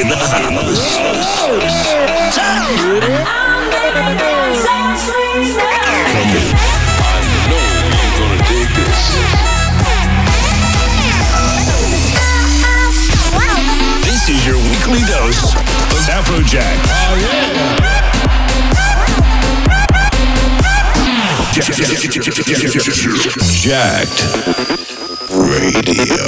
in the house. This is your weekly dose of Afrojack. Oh yeah. Jacked Radio.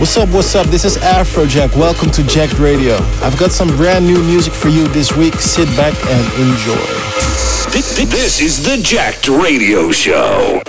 What's up, what's up? This is Afrojack. Welcome to Jacked Radio. I've got some brand new music for you this week. Sit back and enjoy. This is the Jacked Radio Show.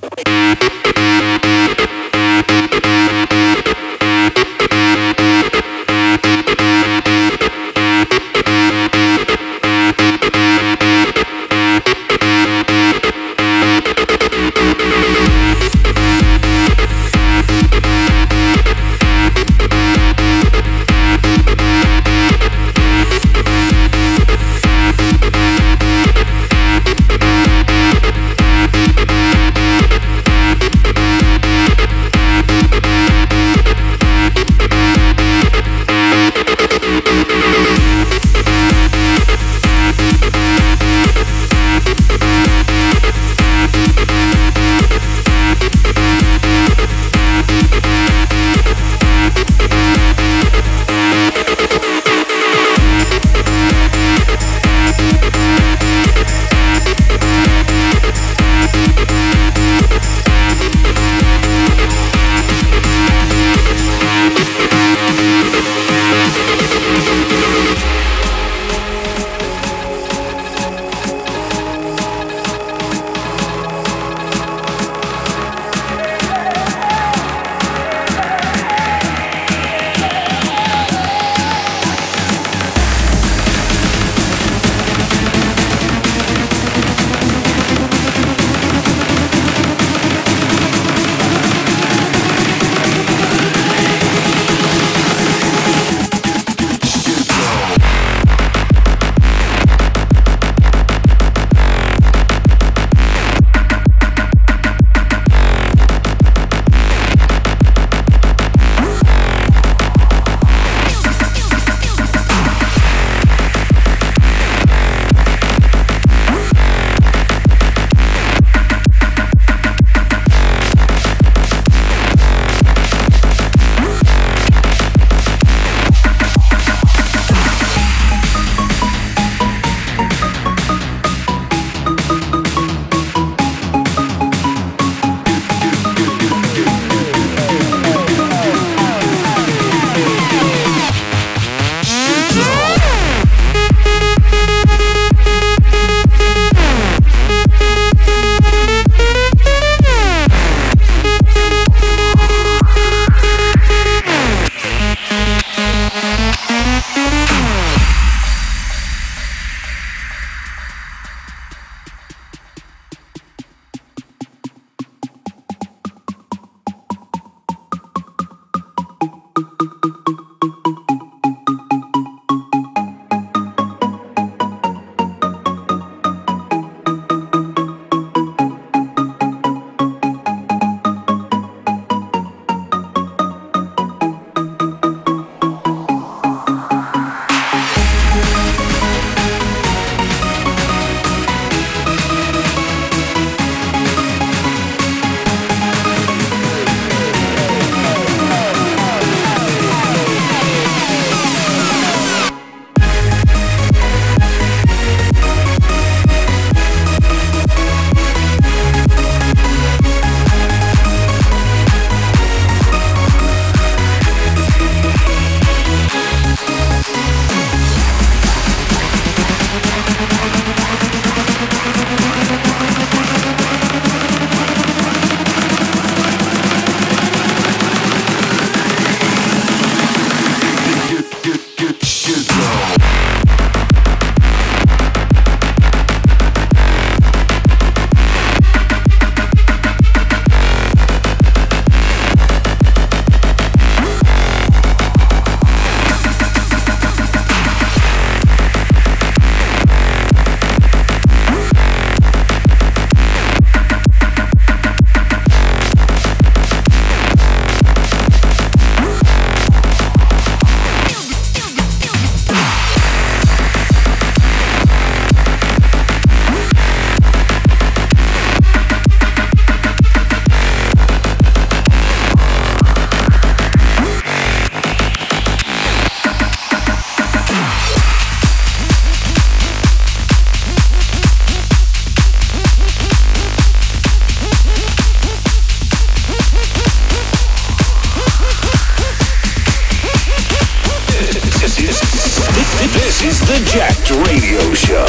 This is the Jacked Radio Show.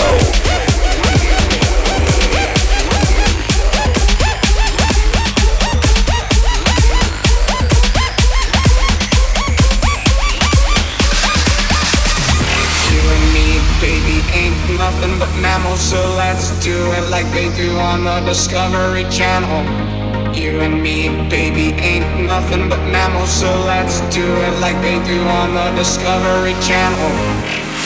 You and me, baby, ain't nothing but mammals, so let's do it like they do on the Discovery Channel. You and me, baby, ain't nothing but mammals, so let's do it like they do on the Discovery Channel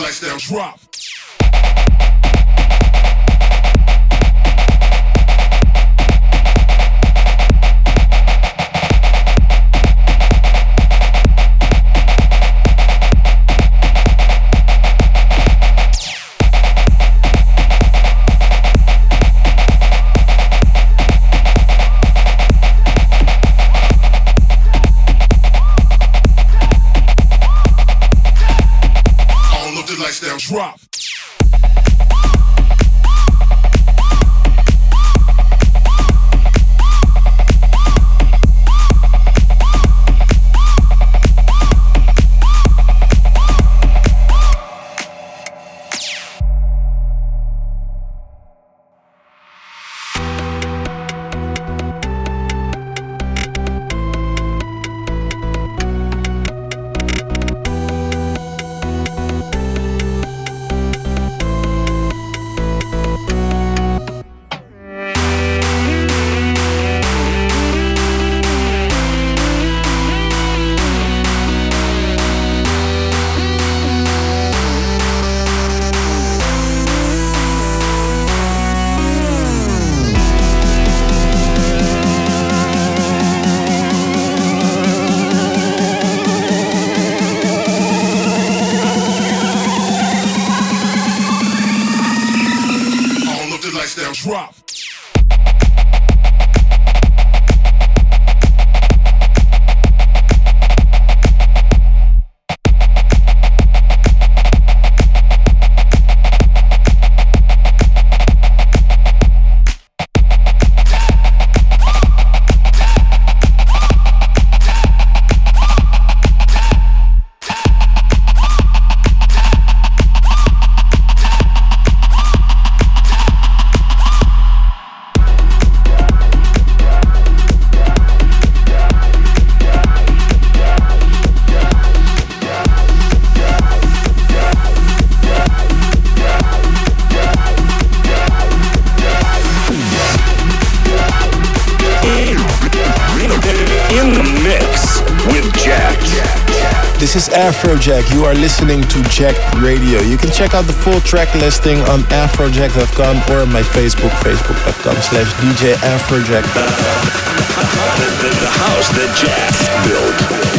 In the mix Afrojack. You are listening to Jacked Radio. You can check out the full track listing on afrojack.com or my Facebook, facebook.com slash DJ Afrojack. The, the, house that Jack built.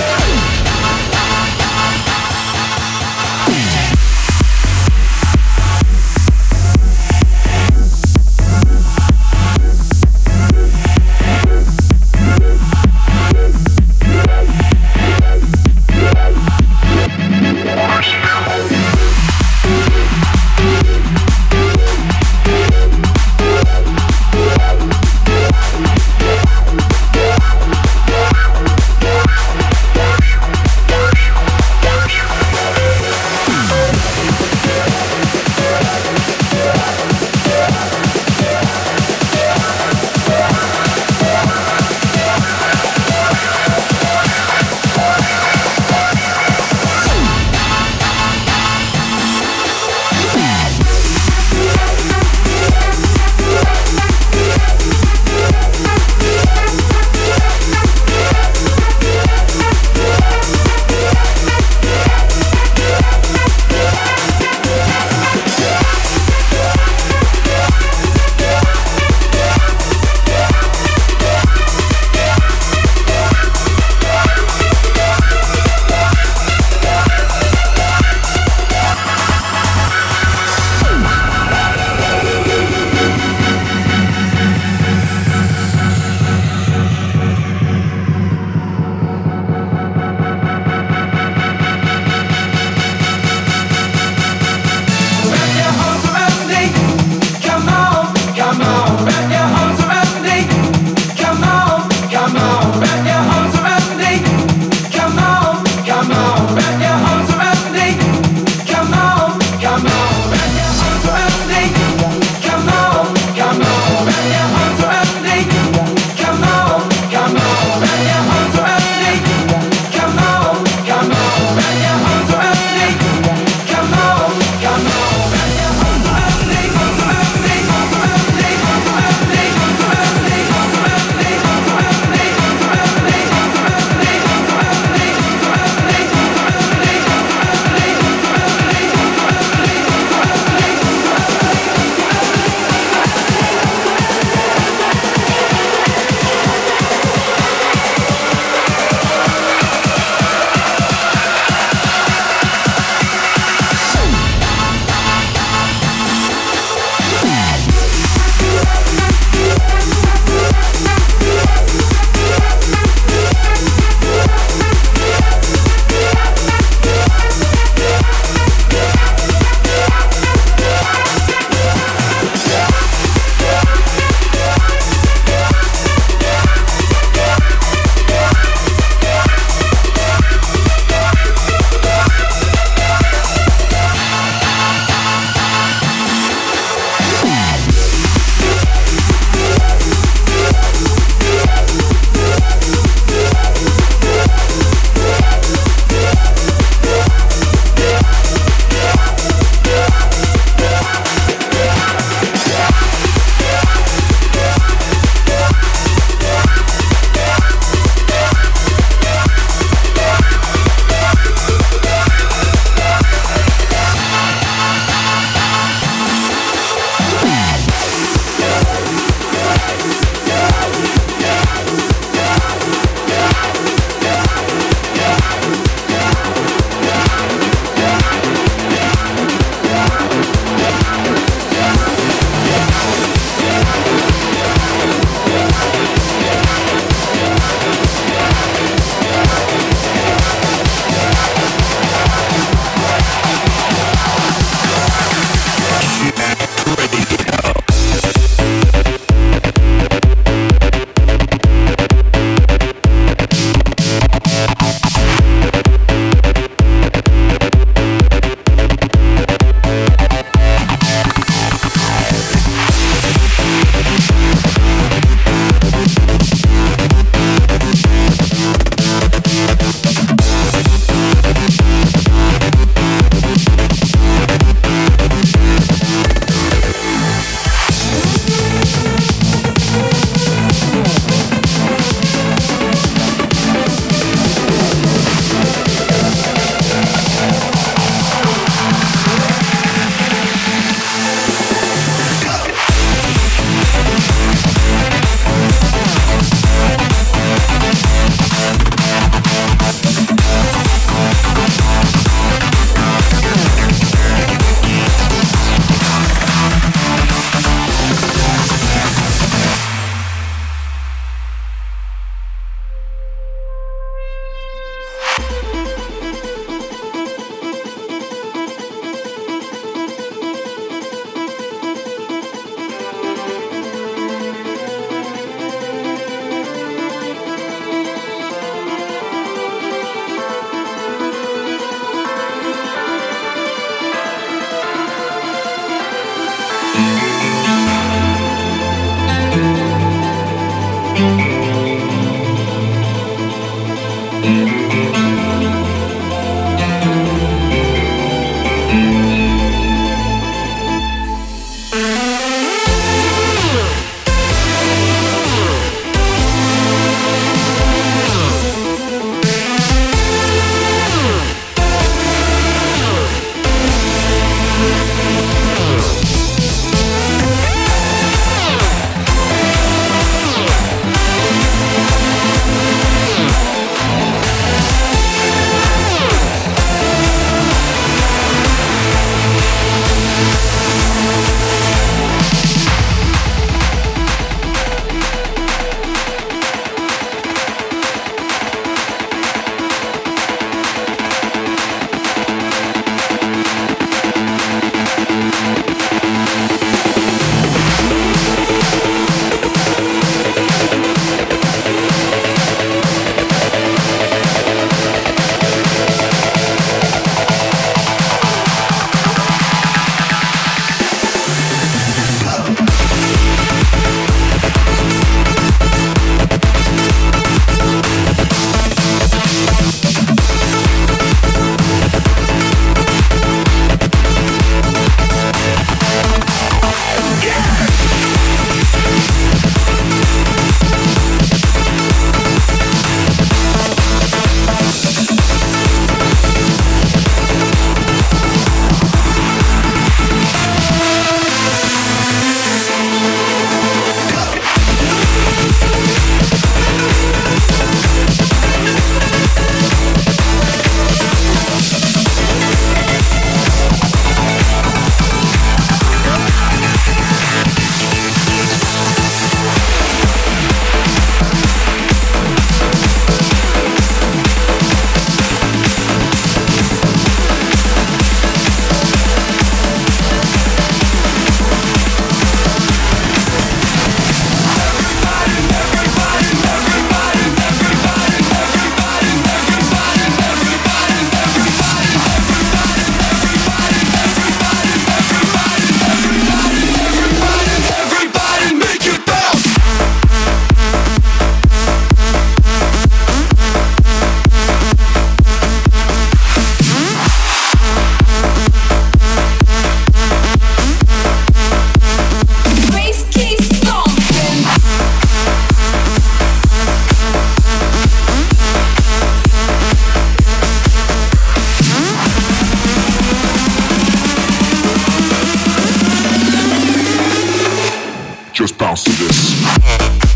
just bounce to this.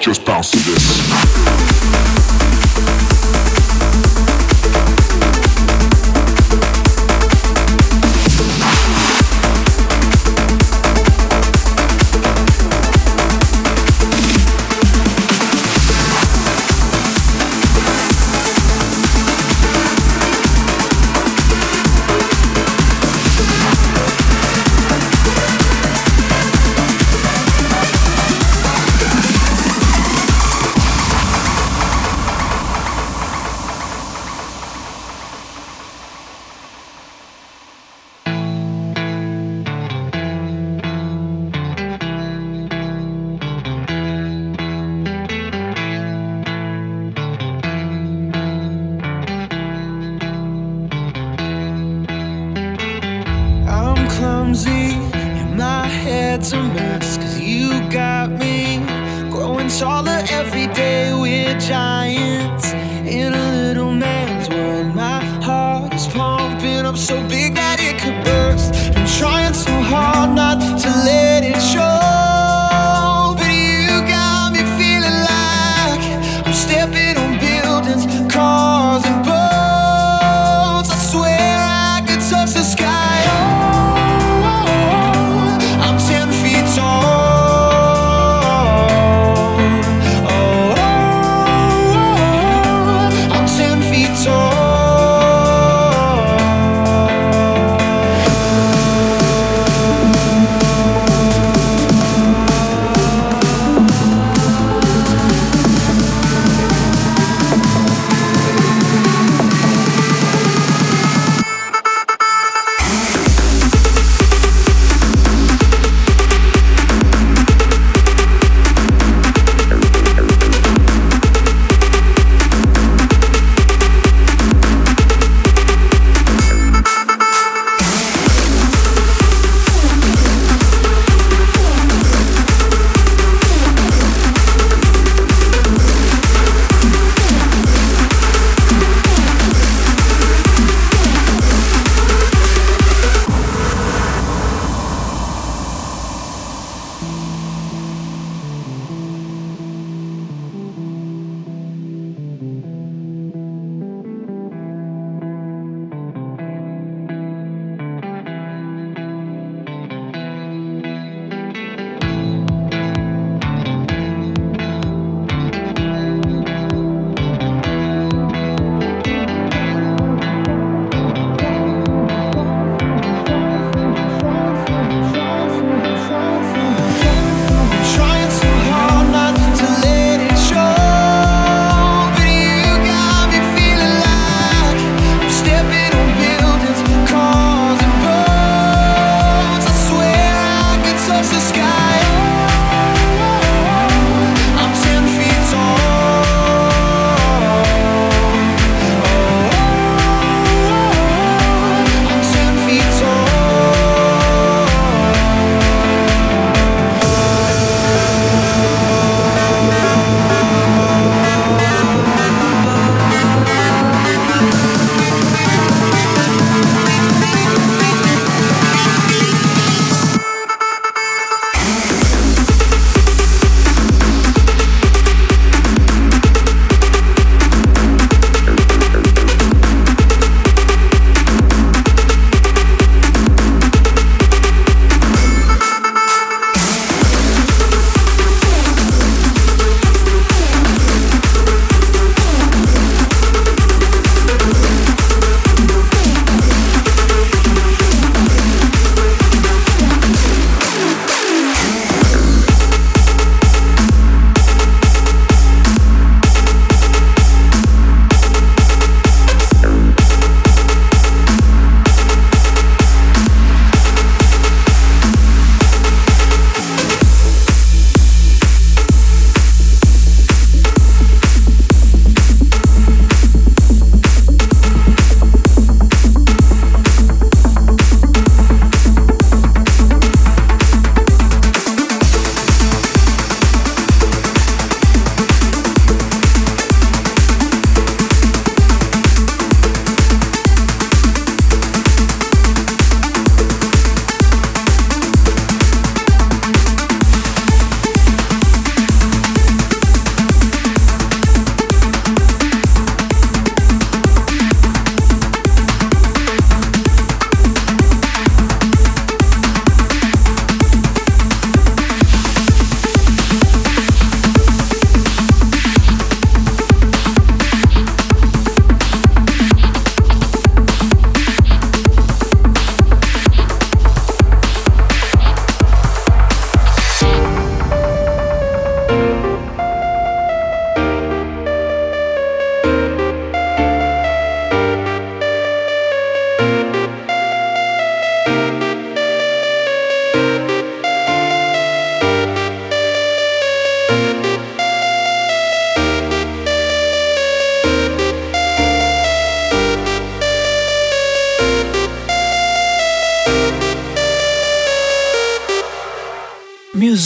Just bounce to this.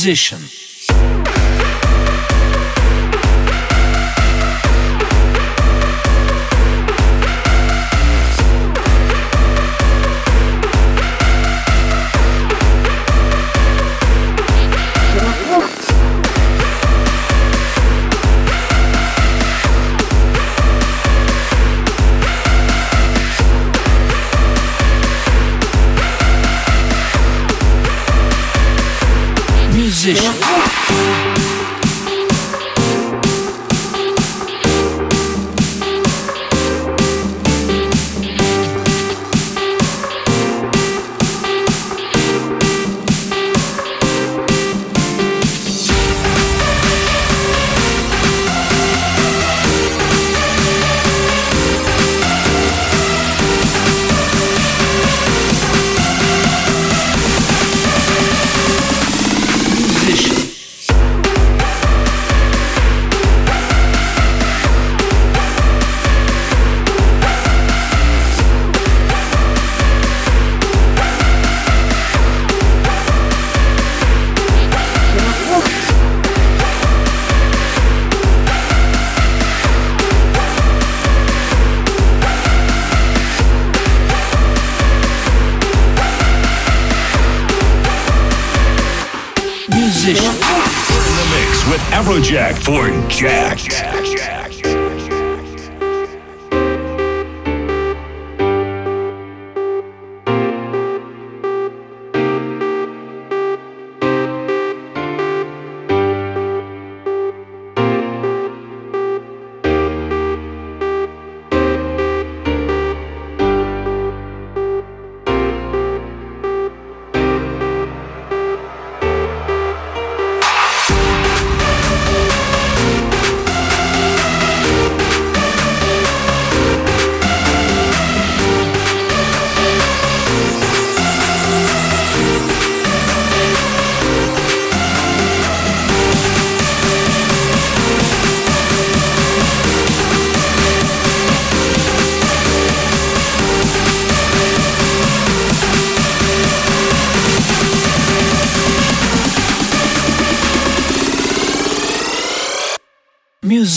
Musician.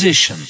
Musician.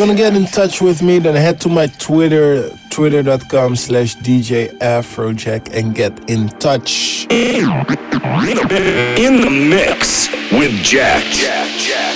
Want to get in touch with me, then head to my Twitter, twitter.com slash DJ Afrojack and get in touch. In the mix with Jack. Jack, Jack.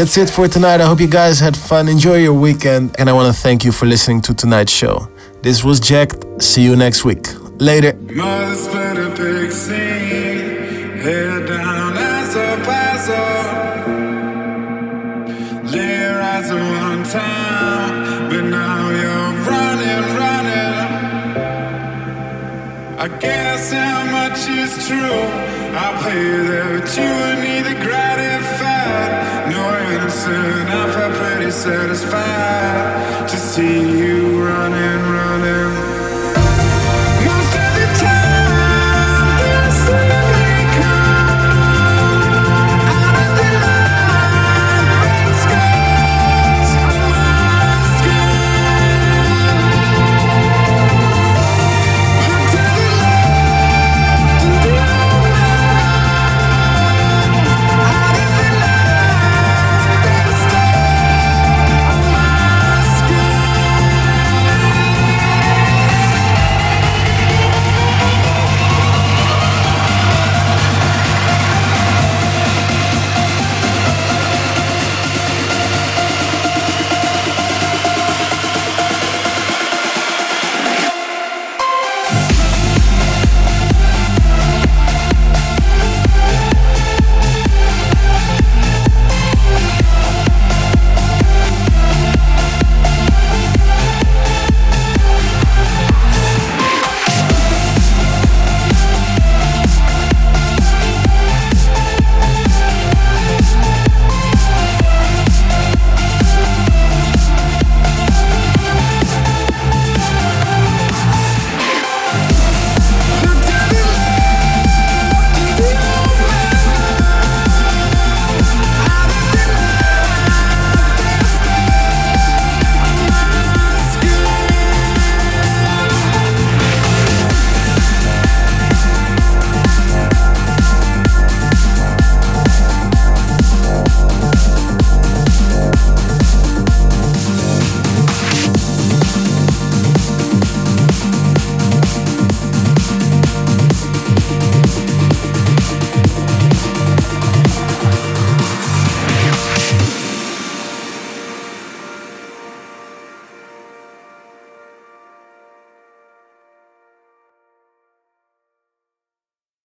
That's it for tonight. I hope you guys had fun. Enjoy your weekend. And I want to thank you for listening to tonight's show. This was Jack. See you next week. Later. Head down as a you're. I guess how much is true. I pay that you neither gratified nor innocent. I felt pretty satisfied to see you running, running.